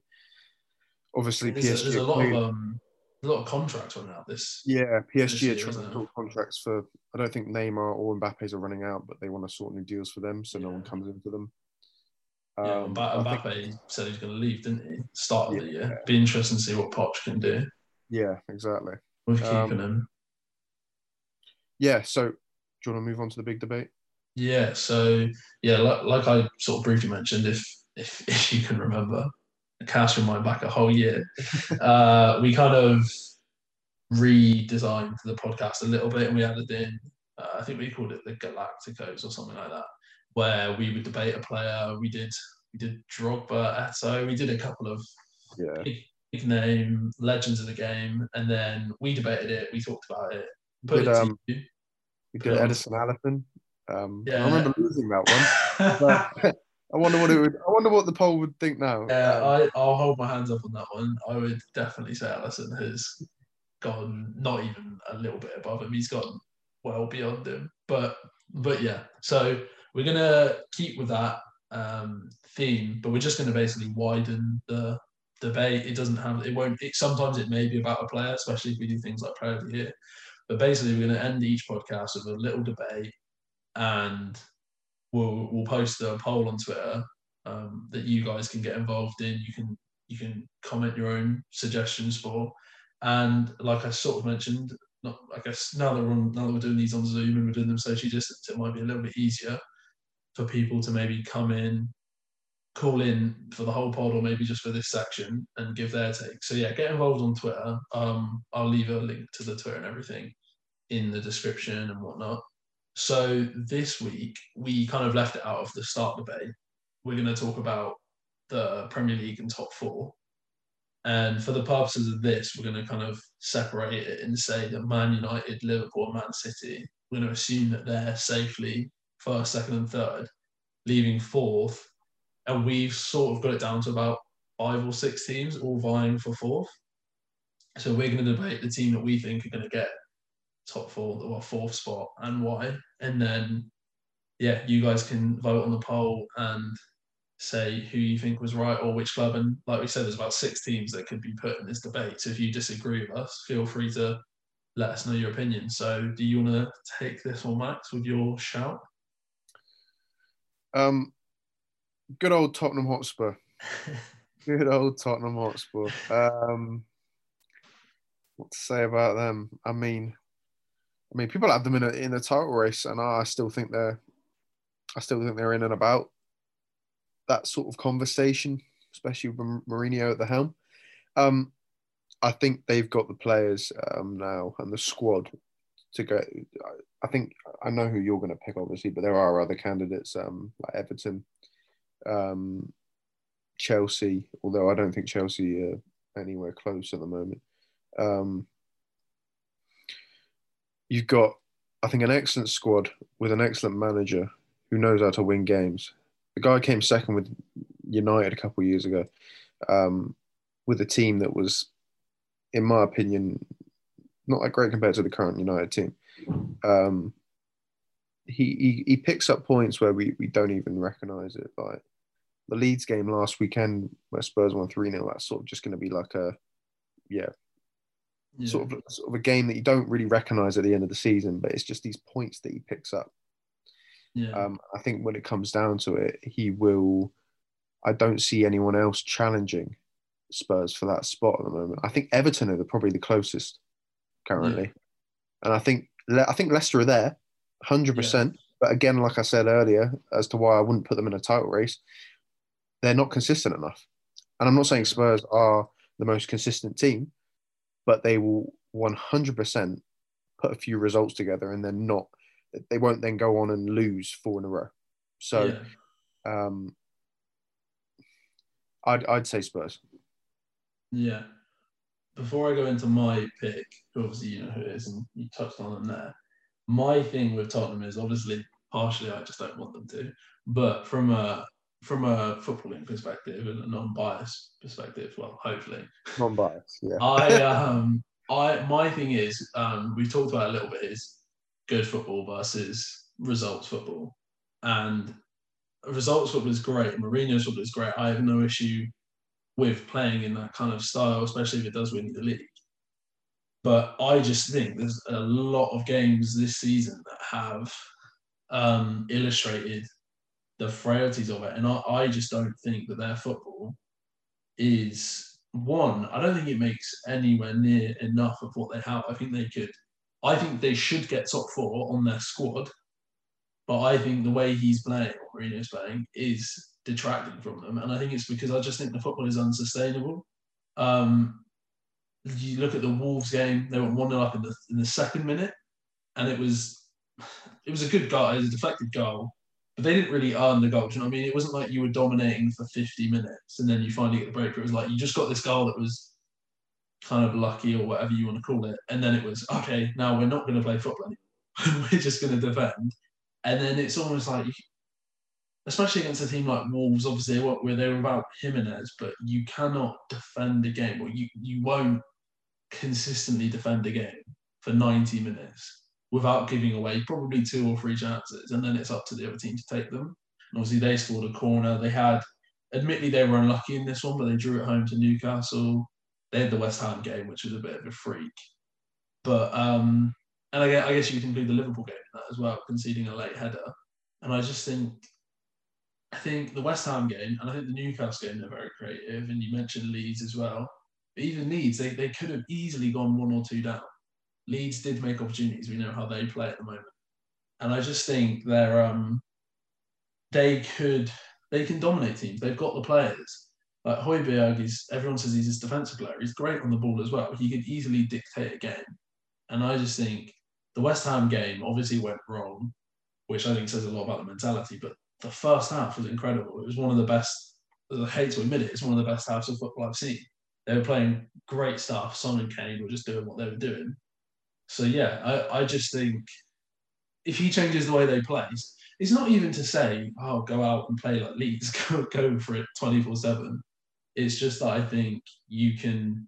Speaker 2: Obviously,
Speaker 1: there's PSG. A, there's a lot of um, a lot of contracts running out this.
Speaker 2: Yeah, PSG this are trying to talk contracts for. I don't think Neymar or Mbappe's are running out, but they want to sort new deals for them, so yeah. no one comes in for them.
Speaker 1: Yeah, um, Mbappe think, said he's going to leave, didn't he? Start of yeah, the year. Be interesting to see what Poch can do.
Speaker 2: Yeah, exactly.
Speaker 1: Keeping um, him.
Speaker 2: Yeah. So, do you want to move on to the big debate?
Speaker 1: Yeah. So, yeah, like, like I sort of briefly mentioned, if if if you can remember, a cast your mind back a whole year, uh, we kind of redesigned the podcast a little bit, and we added in. Uh, I think we called it the Galacticos or something like that where we would debate a player. We did we did Drogba, Eto'o. We did a couple of
Speaker 2: yeah.
Speaker 1: big name legends of the game, and then we debated it. We talked about it. Put
Speaker 2: did, it um, we did Ederson Alisson. Um, yeah. I remember losing that one. I wonder what it would. I wonder what the poll would think now.
Speaker 1: Yeah, um, I, I'll hold my hands up on that one. I would definitely say Alisson has gone not even a little bit above him. He's gone well beyond him. But but yeah. So we're to keep with that um, theme, but we're just to basically widen the debate. It doesn't have, it won't, it, sometimes it may be about a player, especially if we do things like player of the year. But basically, we're going to end each podcast with a little debate and we'll, we'll post a poll on Twitter um, that you guys can get involved in. You can, you can comment your own suggestions for. And like I sort of mentioned, not, I guess now that we're on, now that we're doing these on Zoom and we're doing them socially distance, it might be a little bit easier for people to maybe come in, call in for the whole pod or maybe just for this section and give their take. So yeah, get involved on Twitter. Um, I'll leave a link to the Twitter and everything in the description and whatnot. So this week we kind of left it out of the start debate. We're going to talk about the Premier League and top four. And for the purposes of this, we're going to kind of separate it and say that Man United, Liverpool, Man City, we're going to assume that they're safely first, second, and third, leaving fourth. And we've sort of got it down to about five or six teams all vying for fourth. So we're going to debate the team that we think are going to get top four, or fourth spot, and why. And then, yeah, you guys can vote on the poll and say who you think was right or which club. And like we said, there's about six teams that could be put in this debate. So if you disagree with us, feel free to let us know your opinion. So do you want to take this one, Max, with your shout?
Speaker 2: Um, good old Tottenham Hotspur. good old Tottenham Hotspur. Um, what to say about them? I mean, I mean, people have them in a in a title race, and I still think they're, I still think they're in and about that sort of conversation, especially with Mourinho at the helm. Um, I think they've got the players um, now and the squad to go. I think I know who you're going to pick, obviously, but there are other candidates um, like Everton, um, Chelsea. Although I don't think Chelsea are anywhere close at the moment. Um, you've got, I think, an excellent squad with an excellent manager who knows how to win games. The guy came second with United a couple of years ago, um, with a team that was, in my opinion, not that great compared to the current United team. Um, he, he he picks up points where we, we don't even recognise it. Like the Leeds game last weekend where Spurs won 3 0, that's sort of just going to be like a, yeah, yeah, Sort, of, sort of a game that you don't really recognise at the end of the season, but it's just these points that he picks up.
Speaker 1: Yeah.
Speaker 2: Um, I think when it comes down to it, he will. I don't see anyone else challenging Spurs for that spot at the moment. I think Everton are the, probably the closest currently, yeah. and I think I think Leicester are there, hundred yeah. percent. But again, like I said earlier, as to why I wouldn't put them in a title race, they're not consistent enough. And I'm not saying Spurs are the most consistent team, but they will 100% put a few results together and then not, they won't then go on and lose four in a row. So, yeah. um, I'd I'd say Spurs.
Speaker 1: Yeah. Before I go into my pick, obviously you know who it is, and you touched on them there. My thing with Tottenham is obviously partially I just don't want them to, but from a from a footballing perspective and a non-biased perspective, well, hopefully,
Speaker 2: non-biased, yeah.
Speaker 1: I um I my thing is um we've talked about a little bit is good football versus results football, and results football is great. Mourinho's football is great. I have no issue with playing in that kind of style, especially if it does win the league. But I just think there's a lot of games this season that have um, illustrated the frailties of it. And I, I just don't think that their football is one, I don't think it makes anywhere near enough of what they have. I think they could, I think they should get top four on their squad. But I think the way he's playing, or Mourinho's playing, is detracting from them. And I think it's because I just think the football is unsustainable. Um, you look at the Wolves game; they were one 0 up in the in the second minute, and it was it was a good goal, it was a deflected goal, but they didn't really earn the goal. Do you know what I mean? It wasn't like you were dominating for 50 minutes and then you finally get the breakthrough. It was like you just got this goal that was kind of lucky or whatever you want to call it, and then it was okay. Now we're not going to play football anymore. we're just going to defend, and then it's almost like especially against a team like Wolves, obviously they were, they were about Jimenez, but you cannot defend a game, or you, you won't consistently defend a game for 90 minutes without giving away probably two or three chances, and then it's up to the other team to take them. And obviously they scored a corner. They had, admittedly, they were unlucky in this one, but they drew it home to Newcastle. They had the West Ham game, which was a bit of a freak. But um, and I guess, I guess you can include the Liverpool game in that as well, conceding a late header. And I just think I think the West Ham game and I think the Newcastle game, they're very creative. And you mentioned Leeds as well. But even Leeds, they, they could have easily gone one or two down. Leeds did make opportunities. We know how they play at the moment. And I just think they're um they could they can dominate teams. They've got the players. Like Højbjerg is everyone says he's a defensive player. He's great on the ball as well. He could easily dictate a game. And I just think the West Ham game obviously went wrong, which I think says a lot about the mentality, but the first half was incredible. It was one of the best. I hate to admit it, it's one of the best halves of football I've seen. They were playing great stuff. Son and Kane were just doing what they were doing. So yeah, I, I just think if he changes the way they play, it's not even to say, oh, go out and play like Leeds, go, go for it 24 7. It's just that I think you can,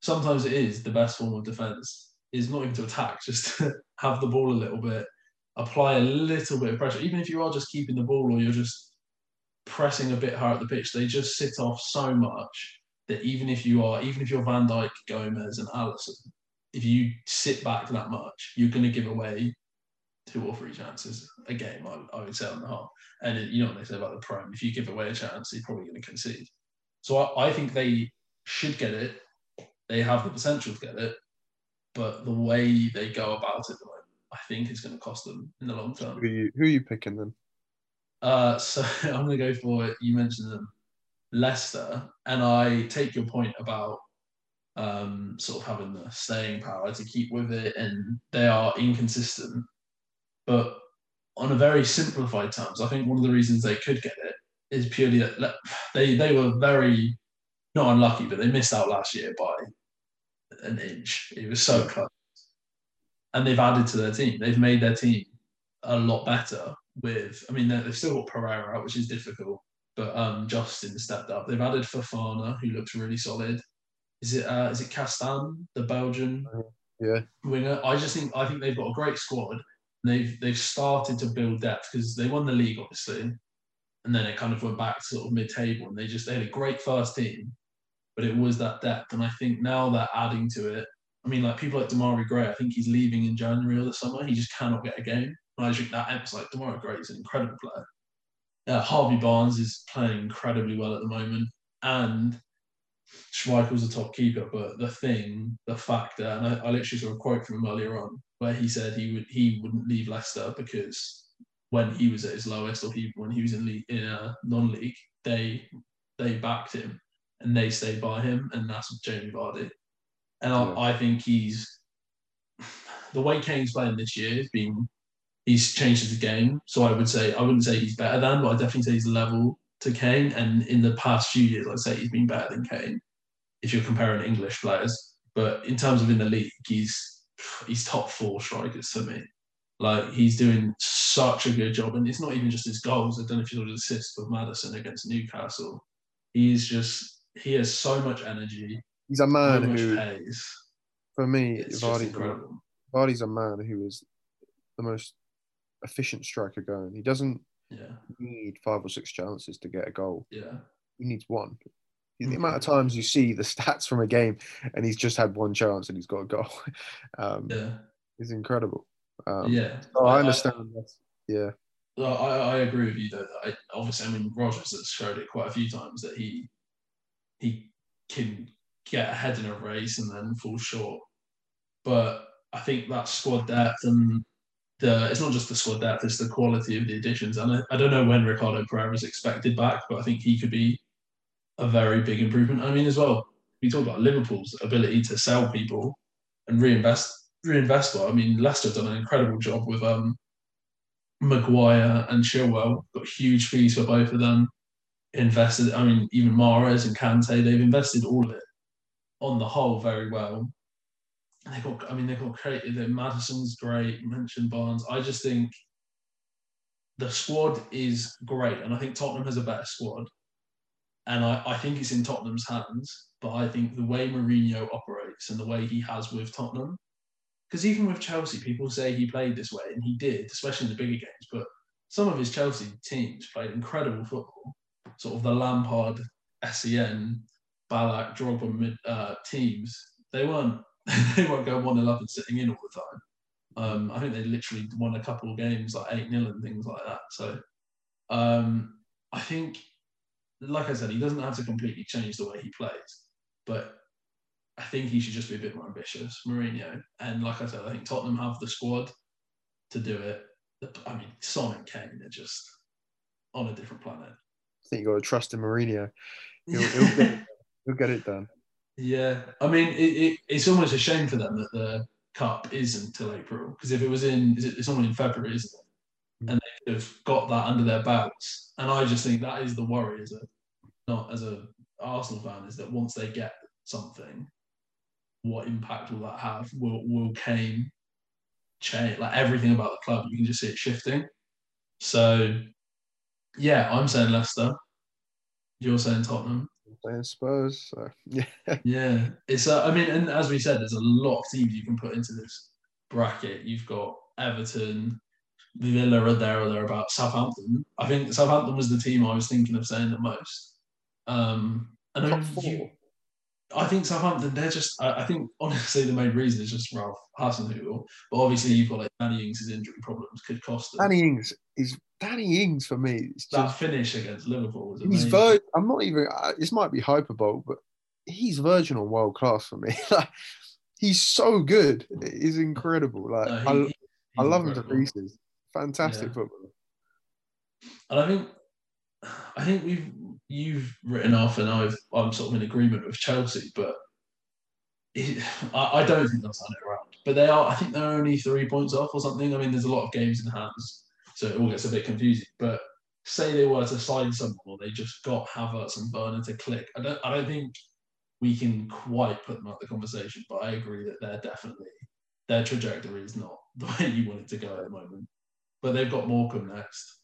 Speaker 1: sometimes it is the best form of defence, is not even to attack, just to have the ball a little bit apply a little bit of pressure, even if you are just keeping the ball or you're just pressing a bit hard at the pitch, they just sit off so much that even if you are, even if you're Van Dijk, Gomez, and Alisson, if you sit back that much, you're going to give away two or three chances a game, I, I would say, on the whole. And it, you know what they say about the Prem, if you give away a chance, you're probably going to concede. So I, I think they should get it. They have the potential to get it. But the way they go about it, I think is going to cost them in the long term.
Speaker 2: Who are you, who are you picking then?
Speaker 1: Uh, so I'm going to go for it. you mentioned them, Leicester, and I take your point about um, sort of having the staying power to keep with it, and they are inconsistent. But on a very simplified terms, I think one of the reasons they could get it is purely that they they were very not unlucky, but they missed out last year by an inch. It was so close and they've added to their team. They've made their team a lot better. With, I mean, they've still got Pereira out, which is difficult, but um, Justin stepped up. They've added Fofana, who looks really solid. Is it uh, is it Castagne, the Belgian
Speaker 2: yeah.
Speaker 1: winger? I just think I think they've got a great squad. They've they've started to build depth because they won the league obviously, and then it kind of went back to sort of mid-table, and they just they had a great first team, but it was that depth, and I think now they're adding to it I mean, like people like Demarai Gray, I think he's leaving in January or the summer. He just cannot get a game. And I think that ends like Demarai Gray is an incredible player. Uh, Harvey Barnes is playing incredibly well at the moment, and Schmeichel's a top keeper. But the thing, the factor, and I, I literally saw a quote from him earlier on where he said he would he wouldn't leave Leicester because when he was at his lowest or he when he was in league, in a non-league, they they backed him and they stayed by him, and that's Jamie Vardy. And I, I think he's the way Kane's playing this year has been he's changed his game. So I would say I wouldn't say he's better than, but I definitely say he's level to Kane, and in the past few years, I'd say he's been better than Kane. If you're comparing English players, but in terms of in the league, he's he's top four strikers for me. Like he's doing such a good job, and it's not even just his goals. I don't know if you saw the assist with Maddison against Newcastle. He's just he has so much energy.
Speaker 2: He's a
Speaker 1: so
Speaker 2: man
Speaker 1: much
Speaker 2: who,
Speaker 1: pace.
Speaker 2: for me,
Speaker 1: It's
Speaker 2: Vardy. Vardy's a man who is the most efficient striker going. He doesn't
Speaker 1: Yeah,
Speaker 2: need five or six chances to get a goal.
Speaker 1: yeah,
Speaker 2: He needs one. The
Speaker 1: Mm.
Speaker 2: amount of times you see the stats from a game and he's just had one chance and he's got a goal um,
Speaker 1: yeah,
Speaker 2: is incredible. Um,
Speaker 1: yeah.
Speaker 2: So I understand. that's, yeah.
Speaker 1: I, I agree with you though. That I, obviously, I mean, Rodgers has showed it quite a few times that he he can get ahead in a race and then fall short. But I think that squad depth and the it's not just the squad depth; it's the quality of the additions. And I, I don't know when Ricardo Pereira is expected back, but I think he could be a very big improvement. I mean, as well, we talk about Liverpool's ability to sell people and reinvest reinvest well. I mean, Leicester have done an incredible job with um Maguire and Chilwell. Got huge fees for both of them. Invested, I mean, even Mahrez and Kante, they've invested all of it on the whole very well. They got, I mean, they got created. That Maddison's great. Mentioned Barnes. I just think the squad is great, and I think Tottenham has a better squad. And I, I think it's in Tottenham's hands. But I think the way Mourinho operates and the way he has with Tottenham, because even with Chelsea, people say he played this way, and he did, especially in the bigger games. But some of his Chelsea teams played incredible football, sort of the Lampard, Essien, Ballack, Drogba uh, teams. They weren't they won't go one 0 up and sitting in all the time. Um, I think they literally won a couple of games like eight 0 and things like that. So um, I think, like I said, he doesn't have to completely change the way he plays, but I think he should just be a bit more ambitious, Mourinho. And like I said, I think Tottenham have the squad to do it. I mean, Son and Kane are just on a different planet.
Speaker 2: I think you got to trust in Mourinho. He'll, he'll, get, he'll get it done.
Speaker 1: Yeah, I mean, it, it, it's almost a shame for them that the cup isn't till April because if it was in, is it, it's only in February, isn't it? Hmm. And they could have got that under their belts. And I just think that is the worry, as a not as a Arsenal fan, is that once they get something, what impact will that have? Will will Kane change like everything about the club? You can just see it shifting. So, yeah, I'm saying Leicester. You're saying Tottenham.
Speaker 2: Playing Spurs. So, yeah.
Speaker 1: Yeah, it's. Uh, I mean, and as we said, there's a lot of teams you can put into this bracket. You've got Everton, Villa are there or thereabouts. Southampton. I think Southampton was the team I was thinking of saying the most. Um, and
Speaker 2: Top
Speaker 1: I,
Speaker 2: four.
Speaker 1: you, I think Southampton. They're just. I, I think honestly, the main reason is just Ralph Hasenhüttl. But obviously, you've got like Danny Ings' injury problems could cost them.
Speaker 2: Danny Ings is Danny Ings for me. It's
Speaker 1: that
Speaker 2: just
Speaker 1: finish against Liverpool was
Speaker 2: he's
Speaker 1: amazing.
Speaker 2: ver- I'm not even. uh, This might be hyperbole, but he's verging on world class for me. like, he's so good. He's incredible. Like
Speaker 1: No, he-
Speaker 2: I,
Speaker 1: he-
Speaker 2: I
Speaker 1: he's
Speaker 2: love him to pieces. Fantastic
Speaker 1: Yeah.
Speaker 2: footballer.
Speaker 1: And I think, I think we've you've written off, and I've I'm sort of in agreement with Chelsea, but it, I, I don't think they'll turn it around. But they are. I think they're only three points off or something. I mean, there's a lot of games in hands, so it all gets a bit confusing. But say they were to sign someone, or they just got Havertz and Werner to click. I don't. I don't think we can quite put them out the conversation. But I agree that they're definitely their trajectory is not the way you want it to go at the moment. But they've got Morecambe next.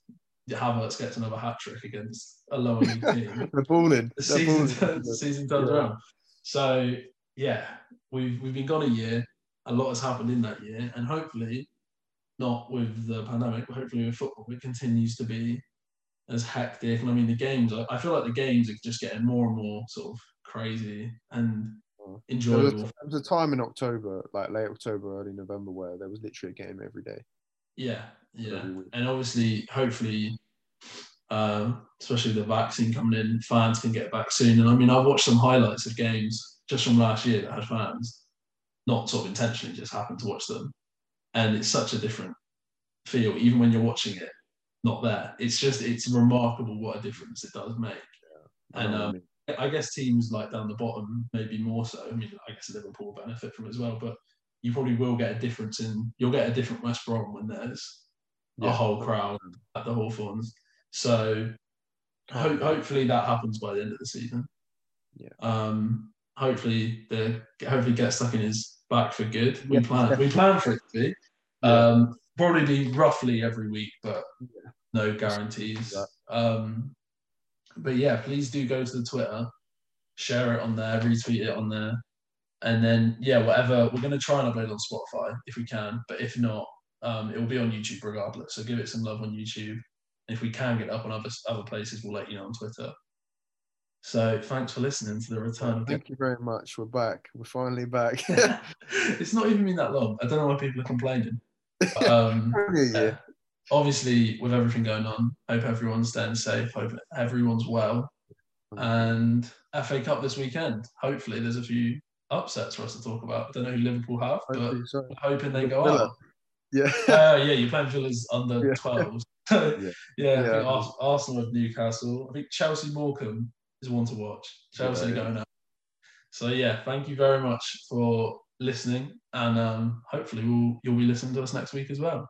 Speaker 1: Havertz gets another hat trick against a lower league team.
Speaker 2: They're balling.
Speaker 1: the season,
Speaker 2: balling.
Speaker 1: the season turns
Speaker 2: Yeah.
Speaker 1: around. So yeah, we've we've been gone a year. A lot has happened in that year, and hopefully, not with the pandemic, but hopefully with football, it continues to be as hectic. And I mean, the games. I, I feel like the games are just getting more and more sort of crazy and
Speaker 2: There was,
Speaker 1: enjoyable.
Speaker 2: there was a time in October, like late October, early November, where there was literally a game every day.
Speaker 1: Yeah, yeah, and obviously, hopefully, um, especially the vaccine coming in, fans can get back soon. And I mean, I've watched some highlights of games just from last year that had fans, not sort of intentionally, just happened to watch them, and it's such a different feel, even when you're watching it, not there. It's just it's remarkable what a difference it does make.
Speaker 2: I
Speaker 1: And
Speaker 2: I
Speaker 1: um. I guess teams like down the bottom maybe more so. I mean, I guess Liverpool benefit from it as well, but you probably will get a difference in. You'll get a different West Brom when there's a whole crowd at the Hawthorns. So ho- hopefully that happens by the end of the season.
Speaker 2: Yeah.
Speaker 1: Um, hopefully the hopefully get stuck in his back for good. We
Speaker 2: Yeah.
Speaker 1: plan we plan for it to be. Um, probably be roughly every week, but
Speaker 2: Yeah.
Speaker 1: no guarantees. Um, but yeah, please do go to the Twitter, share it on there, retweet it on there, and then yeah, whatever. We're gonna try and upload on Spotify if we can, but if not, um, it will be on YouTube regardless. So give it some love on YouTube. If we can get up on other other places, we'll let you know on Twitter. So thanks for listening to the return of
Speaker 2: Thank you very much. We're back. We're finally back.
Speaker 1: it's not even been that long. I don't know why people are complaining. But, um, yeah. obviously, with everything going on, hope everyone's staying safe. Hope everyone's well. And FA Cup this weekend. Hopefully, there's a few upsets for us to talk about. I don't know who Liverpool have, but
Speaker 2: Hopefully so.
Speaker 1: hoping they go
Speaker 2: Villa.
Speaker 1: out.
Speaker 2: Yeah.
Speaker 1: Uh, yeah, you're playing Villa's under
Speaker 2: Yeah.
Speaker 1: 12s.
Speaker 2: Yeah.
Speaker 1: yeah, I think Ars- Arsenal with Newcastle. I think Chelsea Morecambe is one to watch. Chelsea going out. So yeah, thank you very much for listening, and um, hopefully we'll, you'll be listening to us next week as well.